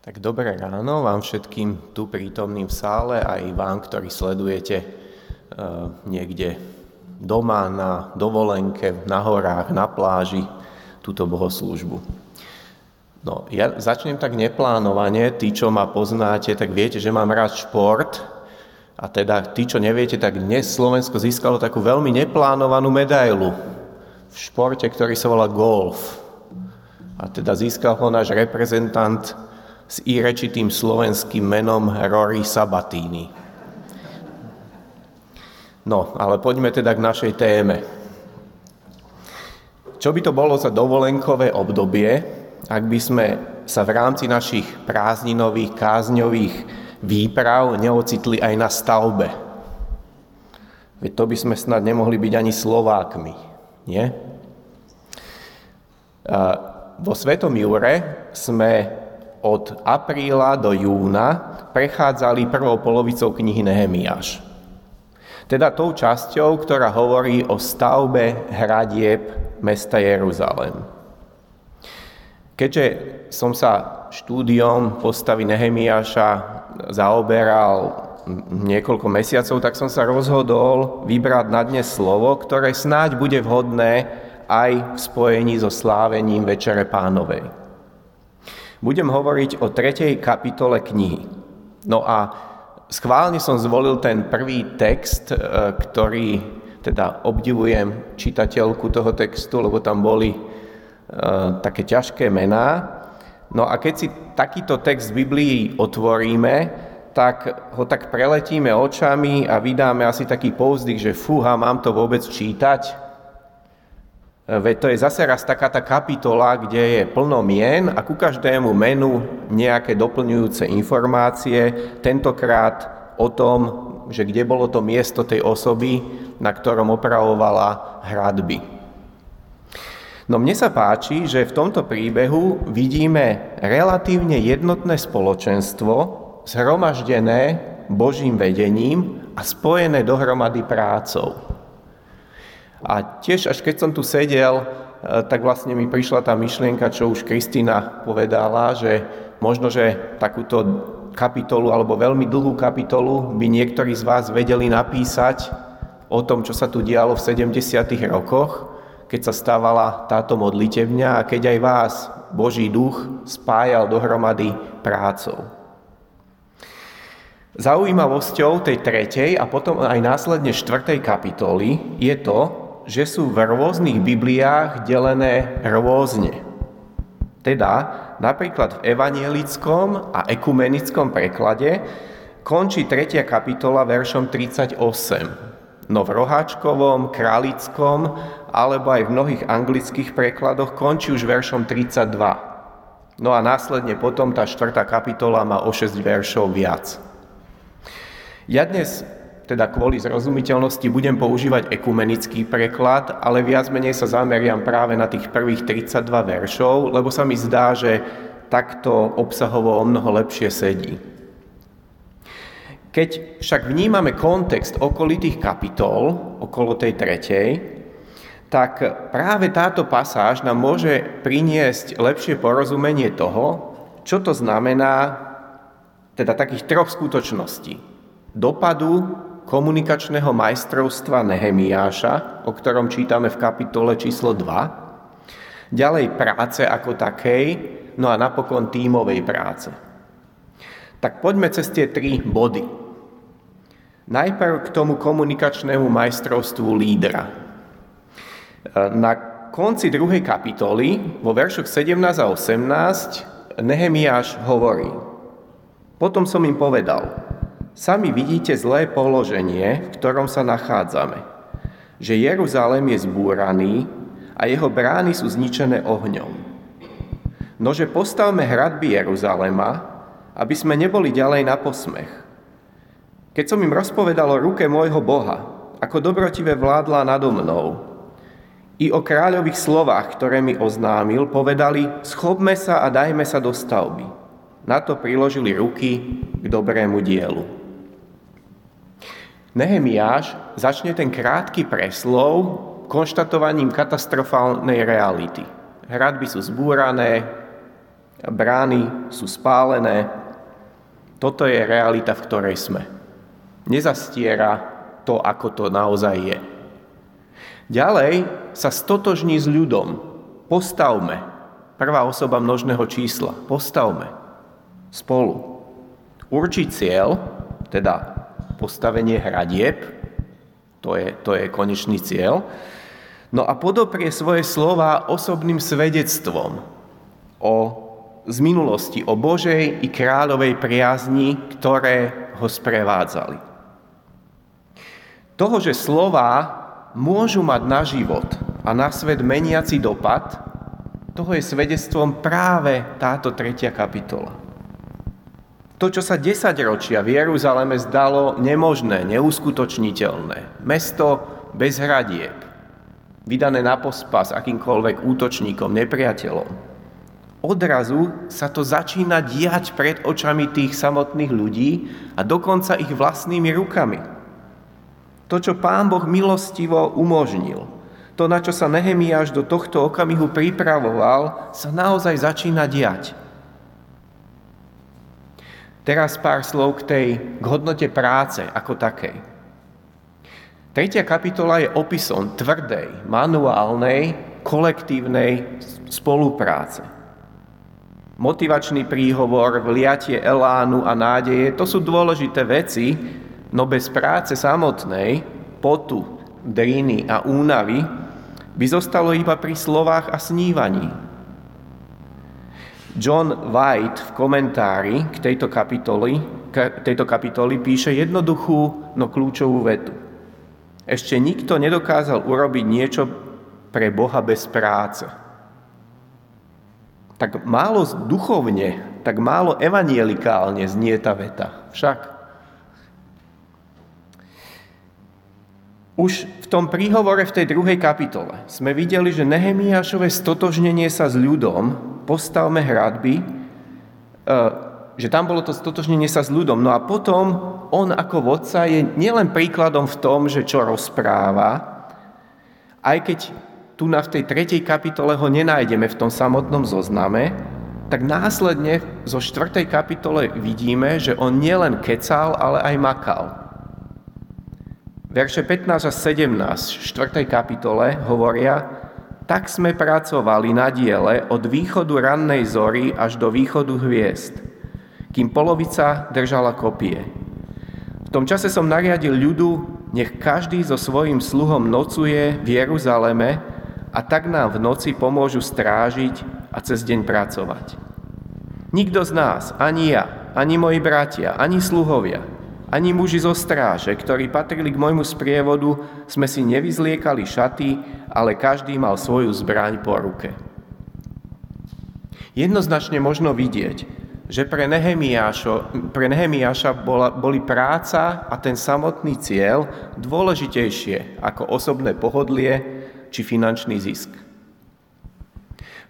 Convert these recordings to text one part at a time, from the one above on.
Tak dobré ráno vám všetkým tu prítomným v sále, aj vám, ktorí sledujete uh, niekde doma, na dovolenke, na horách, na pláži, túto bohoslúžbu. No, ja začnem tak neplánovane, tí, čo ma poznáte, tak viete, že mám rád šport, a teda tí, čo neviete, tak dnes Slovensko získalo takú veľmi neplánovanú medailu v športe, ktorý sa volá golf. A teda získal ho náš reprezentant s írečitým slovenským menom Rory Sabatini. No, ale poďme teda k našej téme. Čo by to bolo za dovolenkové obdobie, ak by sme sa v rámci našich prázdninových, kázňových výprav neocitli aj na stavbe? Veď to by sme snad nemohli byť ani Slovákmi, nie? Vo Svetom Jure sme od apríla do júna prechádzali prvou polovicou knihy Nehemiáš. Teda tou časťou, ktorá hovorí o stavbe hradieb mesta Jeruzalém. Keďže som sa štúdiom postavy Nehemiáša zaoberal niekoľko mesiacov, tak som sa rozhodol vybrať na dnes slovo, ktoré snáď bude vhodné aj v spojení so slávením Večere Pánovej. Budem hovoriť o tretej kapitole knihy. No a schválne som zvolil ten prvý text, e, ktorý teda obdivujem čitateľku toho textu, lebo tam boli e, také ťažké mená. No a keď si takýto text v Biblii otvoríme, tak ho tak preletíme očami a vydáme asi taký povzdych, že fúha, mám to vôbec čítať. Veď to je zase raz taká tá kapitola, kde je plno mien a ku každému menu nejaké doplňujúce informácie, tentokrát o tom, že kde bolo to miesto tej osoby, na ktorom opravovala hradby. No mne sa páči, že v tomto príbehu vidíme relatívne jednotné spoločenstvo, zhromaždené Božím vedením a spojené dohromady prácou. A tiež, až keď som tu sedel, e, tak vlastne mi prišla tá myšlienka, čo už Kristina povedala, že možno, že takúto kapitolu alebo veľmi dlhú kapitolu by niektorí z vás vedeli napísať o tom, čo sa tu dialo v 70. rokoch, keď sa stávala táto modlitevňa a keď aj vás Boží duch spájal dohromady prácou. Zaujímavosťou tej tretej a potom aj následne štvrtej kapitoly je to, že sú v rôznych Bibliách delené rôzne. Teda napríklad v evanielickom a ekumenickom preklade končí 3. kapitola veršom 38, no v roháčkovom, králickom alebo aj v mnohých anglických prekladoch končí už veršom 32. No a následne potom tá 4. kapitola má o 6 veršov viac. Ja dnes teda kvôli zrozumiteľnosti budem používať ekumenický preklad, ale viac menej sa zameriam práve na tých prvých 32 veršov, lebo sa mi zdá, že takto obsahovo o mnoho lepšie sedí. Keď však vnímame kontext okolitých kapitol, okolo tej tretej, tak práve táto pasáž nám môže priniesť lepšie porozumenie toho, čo to znamená, teda takých troch skutočností. Dopadu komunikačného majstrovstva Nehemiáša, o ktorom čítame v kapitole číslo 2, ďalej práce ako takej, no a napokon tímovej práce. Tak poďme cez tie tri body. Najprv k tomu komunikačnému majstrovstvu lídra. Na konci druhej kapitoly, vo veršoch 17 a 18, Nehemiáš hovorí, potom som im povedal, Sami vidíte zlé položenie, v ktorom sa nachádzame. Že Jeruzalém je zbúraný a jeho brány sú zničené ohňom. Nože postavme hradby Jeruzalema, aby sme neboli ďalej na posmech. Keď som im rozpovedal o ruke môjho Boha, ako dobrotivé vládla nado mnou, i o kráľových slovách, ktoré mi oznámil, povedali, schopme sa a dajme sa do stavby. Na to priložili ruky k dobrému dielu. Nehemiáš začne ten krátky preslov konštatovaním katastrofálnej reality. Hradby sú zbúrané, brány sú spálené. Toto je realita, v ktorej sme. Nezastiera to, ako to naozaj je. Ďalej sa stotožní s ľudom. Postavme. Prvá osoba množného čísla. Postavme. Spolu. Určiť cieľ, teda postavenie hradieb, to je, to je konečný cieľ, no a podoprie svoje slova osobným svedectvom o, z minulosti, o Božej i kráľovej priazni, ktoré ho sprevádzali. Toho, že slova môžu mať na život a na svet meniaci dopad, toho je svedectvom práve táto tretia kapitola. To, čo sa desaťročia v Jeruzaleme zdalo nemožné, neuskutočniteľné, mesto bez hradieb, vydané na pospas akýmkoľvek útočníkom, nepriateľom. Odrazu sa to začína diať pred očami tých samotných ľudí a dokonca ich vlastnými rukami. To, čo pán Boh milostivo umožnil, to, na čo sa Nehemiáš do tohto okamihu pripravoval, sa naozaj začína diať. Teraz pár slov k tej k hodnote práce ako takej. Tretia kapitola je opisom tvrdej, manuálnej, kolektívnej spolupráce. Motivačný príhovor, vliatie elánu a nádeje, to sú dôležité veci, no bez práce samotnej, potu, driny a únavy by zostalo iba pri slovách a snívaní, John White v komentári k tejto kapitoli, k tejto kapitoli píše jednoduchú, no kľúčovú vetu. Ešte nikto nedokázal urobiť niečo pre Boha bez práce. Tak málo duchovne, tak málo evanielikálne znie tá veta. Však Už v tom príhovore v tej druhej kapitole sme videli, že Nehemiášové stotožnenie sa s ľudom, postavme hradby, e, že tam bolo to stotožnenie sa s ľudom. No a potom on ako vodca je nielen príkladom v tom, že čo rozpráva, aj keď tu na v tej tretej kapitole ho nenájdeme v tom samotnom zozname, tak následne zo štvrtej kapitole vidíme, že on nielen kecal, ale aj makal. Verše 15 a 17 v 4. kapitole hovoria, tak sme pracovali na diele od východu rannej zory až do východu hviezd, kým polovica držala kopie. V tom čase som nariadil ľudu, nech každý so svojím sluhom nocuje v Jeruzaleme a tak nám v noci pomôžu strážiť a cez deň pracovať. Nikto z nás, ani ja, ani moji bratia, ani sluhovia, ani muži zo stráže, ktorí patrili k môjmu sprievodu, sme si nevyzliekali šaty, ale každý mal svoju zbraň po ruke. Jednoznačne možno vidieť, že pre, pre Nehemiáša bola, boli práca a ten samotný cieľ dôležitejšie ako osobné pohodlie či finančný zisk.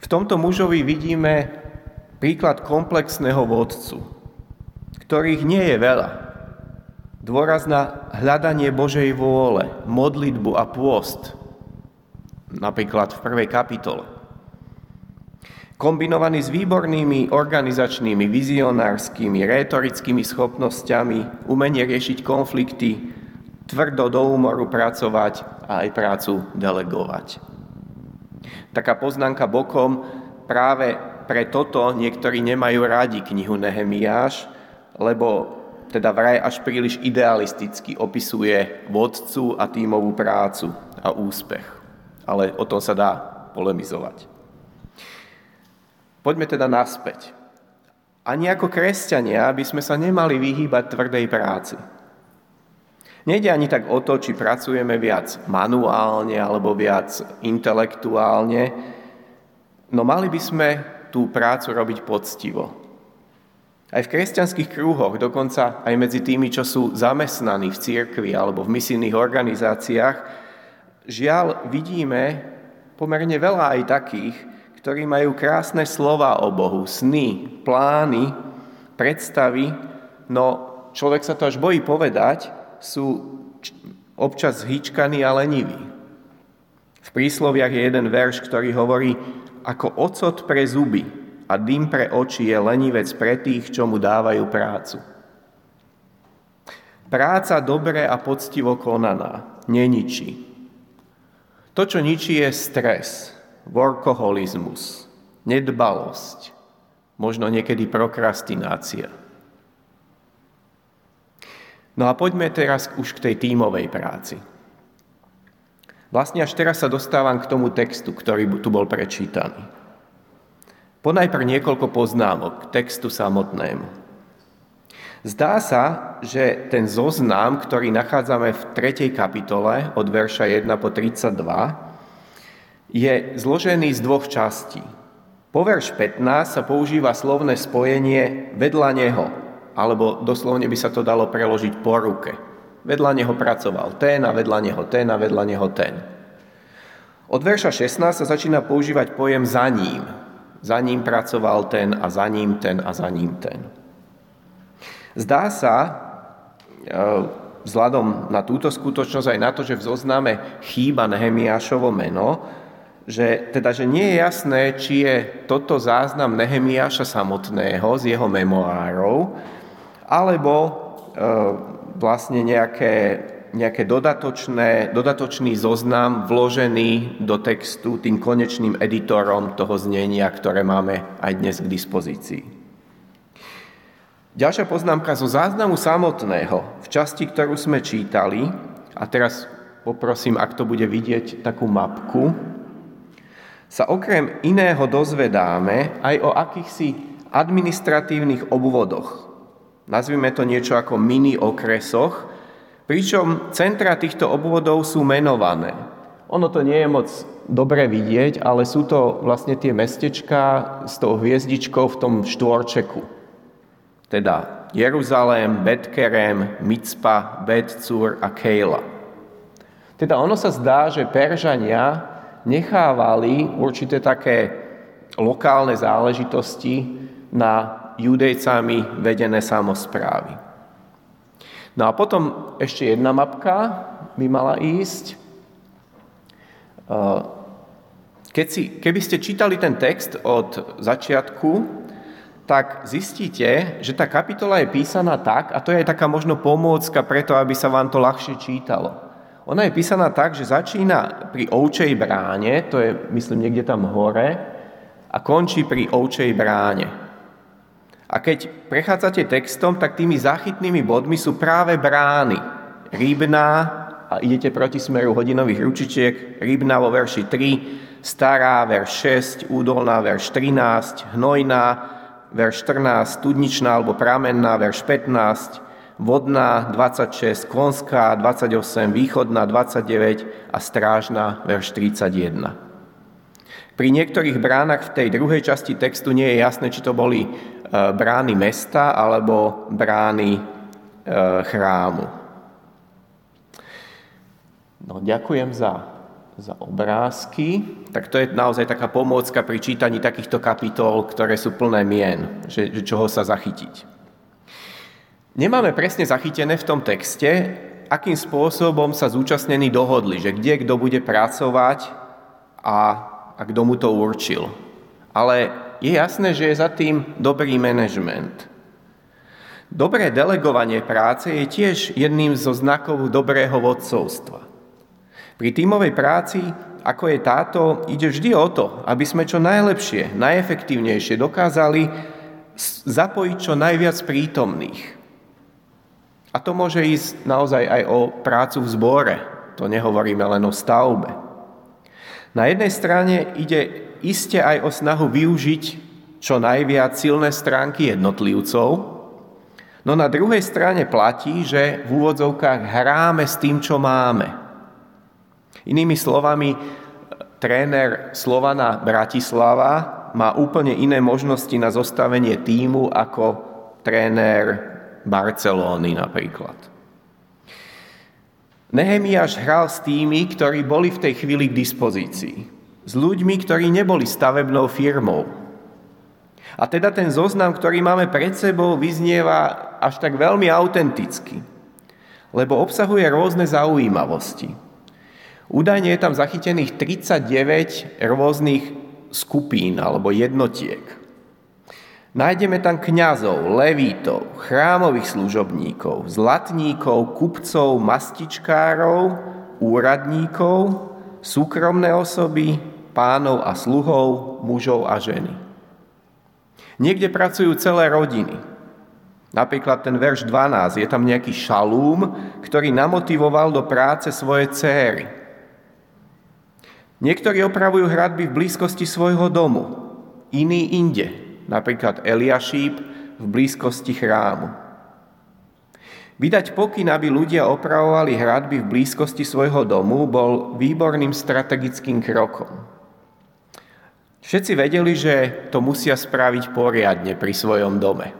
V tomto mužovi vidíme príklad komplexného vodcu, ktorých nie je veľa, Dôraz na hľadanie Božej vôle, modlitbu a pôst, napríklad v prvej kapitole. Kombinovaný s výbornými organizačnými, vizionárskymi, rétorickými schopnosťami, umenie riešiť konflikty, tvrdo do úmoru pracovať a aj prácu delegovať. Taká poznámka bokom, práve pre toto niektorí nemajú radi knihu Nehemiáš, lebo teda vraj až príliš idealisticky opisuje vodcu a tímovú prácu a úspech. Ale o tom sa dá polemizovať. Poďme teda naspäť. Ani ako kresťania by sme sa nemali vyhýbať tvrdej práci. Nejde ani tak o to, či pracujeme viac manuálne alebo viac intelektuálne, no mali by sme tú prácu robiť poctivo, aj v kresťanských krúhoch, dokonca aj medzi tými, čo sú zamestnaní v cirkvi alebo v misijných organizáciách, žiaľ vidíme pomerne veľa aj takých, ktorí majú krásne slova o Bohu, sny, plány, predstavy, no človek sa to až bojí povedať, sú občas zhyčkaní a leniví. V prísloviach je jeden verš, ktorý hovorí, ako ocot pre zuby a dým pre oči je lenivec pre tých, čo mu dávajú prácu. Práca dobre a poctivo konaná neničí. To, čo ničí, je stres, workoholizmus, nedbalosť, možno niekedy prokrastinácia. No a poďme teraz už k tej tímovej práci. Vlastne až teraz sa dostávam k tomu textu, ktorý tu bol prečítaný. Ponajprv niekoľko poznámok k textu samotnému. Zdá sa, že ten zoznam, ktorý nachádzame v 3. kapitole od verša 1 po 32, je zložený z dvoch častí. Po verš 15 sa používa slovné spojenie vedľa neho, alebo doslovne by sa to dalo preložiť po ruke. Vedľa neho pracoval ten a vedľa neho ten a vedľa neho ten. Od verša 16 sa začína používať pojem za ním. Za ním pracoval ten a za ním ten a za ním ten. Zdá sa, e, vzhľadom na túto skutočnosť aj na to, že v zozname chýba Nehemiášovo meno, že, teda, že nie je jasné, či je toto záznam Nehemiáša samotného z jeho memoárov, alebo e, vlastne nejaké, nejaké dodatočné, dodatočný zoznam vložený do textu tým konečným editorom toho znenia, ktoré máme aj dnes k dispozícii. Ďalšia poznámka zo záznamu samotného v časti, ktorú sme čítali, a teraz poprosím, ak to bude vidieť, takú mapku, sa okrem iného dozvedáme aj o akýchsi administratívnych obvodoch, nazvime to niečo ako mini okresoch, pričom centra týchto obvodov sú menované. Ono to nie je moc dobre vidieť, ale sú to vlastne tie mestečka s tou hviezdičkou v tom štvorčeku. Teda Jeruzalém, Betkerem, Micpa, Betcur a Kejla. Teda ono sa zdá, že Peržania nechávali určité také lokálne záležitosti na judejcami vedené samozprávy. No a potom ešte jedna mapka by mala ísť. Keď si, keby ste čítali ten text od začiatku, tak zistíte, že tá kapitola je písaná tak, a to je aj taká možno pomôcka preto, aby sa vám to ľahšie čítalo. Ona je písaná tak, že začína pri ovčej bráne, to je myslím niekde tam hore, a končí pri ovčej bráne. A keď prechádzate textom, tak tými záchytnými bodmi sú práve brány. Rybná, a idete proti smeru hodinových ručičiek, Rybná vo verši 3, Stará, verš 6, Údolná, verš 13, Hnojná, verš 14, Studničná alebo Pramenná, verš 15, Vodná 26, Klonská 28, Východná 29 a Strážna, verš 31. Pri niektorých bránach v tej druhej časti textu nie je jasné, či to boli E, brány mesta alebo brány e, chrámu. No, ďakujem za, za obrázky. Tak to je naozaj taká pomôcka pri čítaní takýchto kapitol, ktoré sú plné mien, že, že čoho sa zachytiť. Nemáme presne zachytené v tom texte, akým spôsobom sa zúčastnení dohodli, že kde kto bude pracovať a, a kto mu to určil. Ale je jasné, že je za tým dobrý manažment. Dobré delegovanie práce je tiež jedným zo znakov dobrého vodcovstva. Pri tímovej práci, ako je táto, ide vždy o to, aby sme čo najlepšie, najefektívnejšie dokázali zapojiť čo najviac prítomných. A to môže ísť naozaj aj o prácu v zbore. To nehovoríme len o stavbe. Na jednej strane ide iste aj o snahu využiť čo najviac silné stránky jednotlivcov, no na druhej strane platí, že v úvodzovkách hráme s tým, čo máme. Inými slovami, tréner Slovana Bratislava má úplne iné možnosti na zostavenie týmu ako tréner Barcelóny napríklad. Nehemiáš hral s tými, ktorí boli v tej chvíli k dispozícii s ľuďmi, ktorí neboli stavebnou firmou. A teda ten zoznam, ktorý máme pred sebou, vyznieva až tak veľmi autenticky, lebo obsahuje rôzne zaujímavosti. Údajne je tam zachytených 39 rôznych skupín alebo jednotiek. Nájdeme tam kňazov, levítov, chrámových služobníkov, zlatníkov, kupcov, mastičkárov, úradníkov, súkromné osoby, pánov a sluhov, mužov a ženy. Niekde pracujú celé rodiny. Napríklad ten verš 12, je tam nejaký šalúm, ktorý namotivoval do práce svoje céry. Niektorí opravujú hradby v blízkosti svojho domu, iní inde, napríklad Eliašíp v blízkosti chrámu. Vydať pokyn, aby ľudia opravovali hradby v blízkosti svojho domu, bol výborným strategickým krokom. Všetci vedeli, že to musia spraviť poriadne pri svojom dome.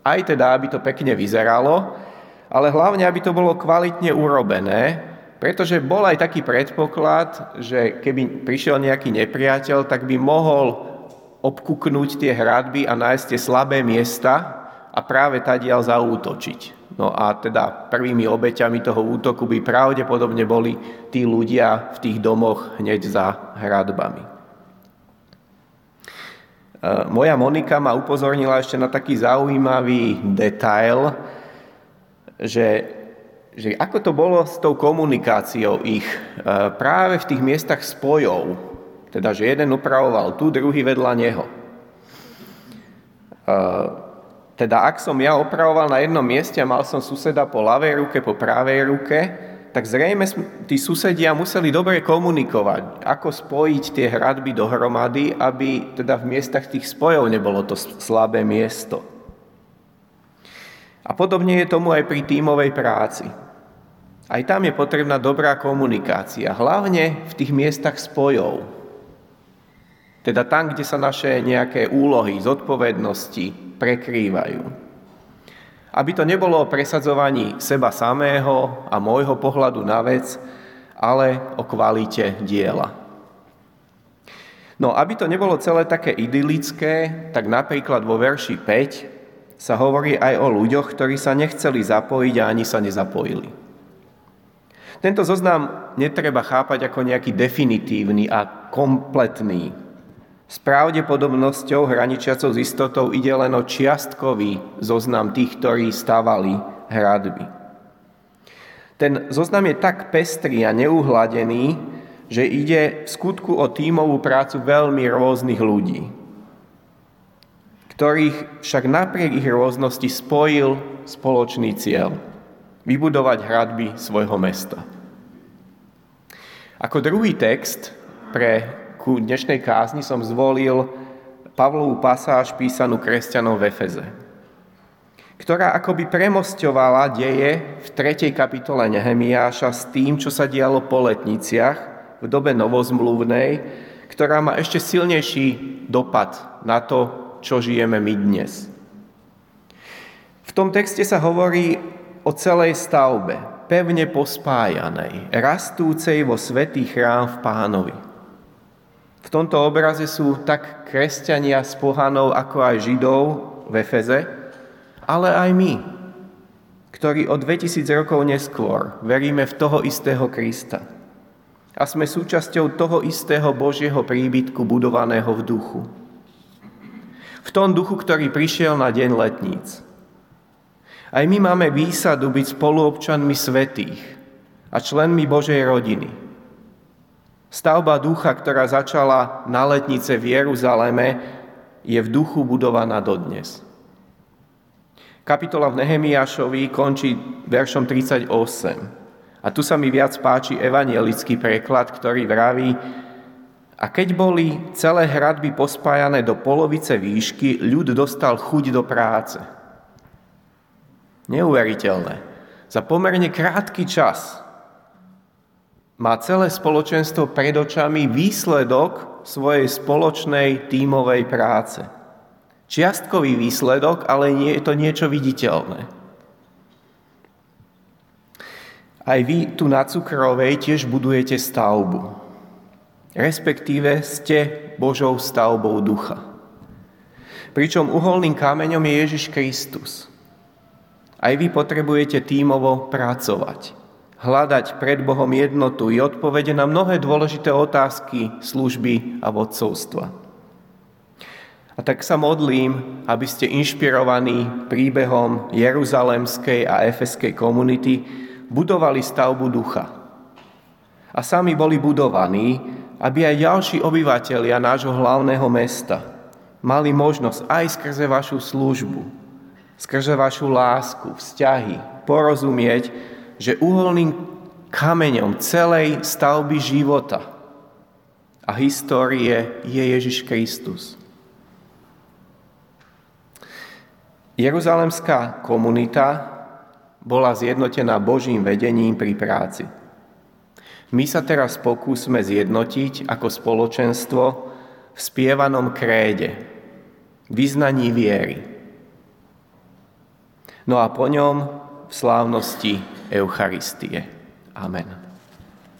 Aj teda, aby to pekne vyzeralo, ale hlavne, aby to bolo kvalitne urobené, pretože bol aj taký predpoklad, že keby prišiel nejaký nepriateľ, tak by mohol obkuknúť tie hradby a nájsť tie slabé miesta a práve tadiaľ zaútočiť. No a teda prvými obeťami toho útoku by pravdepodobne boli tí ľudia v tých domoch hneď za hradbami. E, moja Monika ma upozornila ešte na taký zaujímavý detail, že, že ako to bolo s tou komunikáciou ich e, práve v tých miestach spojov, teda, že jeden upravoval tu, druhý vedľa neho. Teda, ak som ja opravoval na jednom mieste a mal som suseda po ľavej ruke, po pravej ruke, tak zrejme tí susedia museli dobre komunikovať, ako spojiť tie hradby dohromady, aby teda v miestach tých spojov nebolo to slabé miesto. A podobne je tomu aj pri tímovej práci. Aj tam je potrebná dobrá komunikácia, hlavne v tých miestach spojov, teda tam, kde sa naše nejaké úlohy, zodpovednosti prekrývajú. Aby to nebolo o presadzovaní seba samého a môjho pohľadu na vec, ale o kvalite diela. No, aby to nebolo celé také idylické, tak napríklad vo verši 5 sa hovorí aj o ľuďoch, ktorí sa nechceli zapojiť a ani sa nezapojili. Tento zoznam netreba chápať ako nejaký definitívny a kompletný. S pravdepodobnosťou hraničiacou s istotou ide len o čiastkový zoznam tých, ktorí stavali hradby. Ten zoznam je tak pestrý a neuhladený, že ide v skutku o tímovú prácu veľmi rôznych ľudí, ktorých však napriek ich rôznosti spojil spoločný cieľ vybudovať hradby svojho mesta. Ako druhý text pre ku dnešnej kázni som zvolil Pavlovú pasáž písanú kresťanom v Efeze, ktorá akoby premosťovala deje v 3. kapitole Nehemiáša s tým, čo sa dialo po letniciach v dobe novozmluvnej, ktorá má ešte silnejší dopad na to, čo žijeme my dnes. V tom texte sa hovorí o celej stavbe, pevne pospájanej, rastúcej vo svetý chrám v pánovi. V tomto obraze sú tak kresťania z pohanov, ako aj židov v Efeze, ale aj my, ktorí o 2000 rokov neskôr veríme v toho istého Krista a sme súčasťou toho istého Božieho príbytku budovaného v duchu. V tom duchu, ktorý prišiel na deň letníc. Aj my máme výsadu byť spoluobčanmi svetých a členmi Božej rodiny – Stavba ducha, ktorá začala na letnice v Jeruzaleme, je v duchu budovaná dodnes. Kapitola v Nehemiášovi končí veršom 38. A tu sa mi viac páči evanielický preklad, ktorý vraví, a keď boli celé hradby pospájané do polovice výšky, ľud dostal chuť do práce. Neuveriteľné. Za pomerne krátky čas má celé spoločenstvo pred očami výsledok svojej spoločnej tímovej práce. Čiastkový výsledok, ale nie je to niečo viditeľné. Aj vy tu na Cukrovej tiež budujete stavbu. Respektíve ste Božou stavbou ducha. Pričom uholným kameňom je Ježiš Kristus. Aj vy potrebujete tímovo pracovať hľadať pred Bohom jednotu i odpovede na mnohé dôležité otázky služby a vodcovstva. A tak sa modlím, aby ste inšpirovaní príbehom Jeruzalemskej a Efeskej komunity budovali stavbu ducha. A sami boli budovaní, aby aj ďalší obyvateľia nášho hlavného mesta mali možnosť aj skrze vašu službu, skrze vašu lásku, vzťahy, porozumieť, že uholným kameňom celej stavby života a histórie je Ježiš Kristus. Jeruzalemská komunita bola zjednotená Božím vedením pri práci. My sa teraz pokúsme zjednotiť ako spoločenstvo v spievanom kréde, vyznaní viery. No a po ňom v slávnosti Eucharistie. Amen.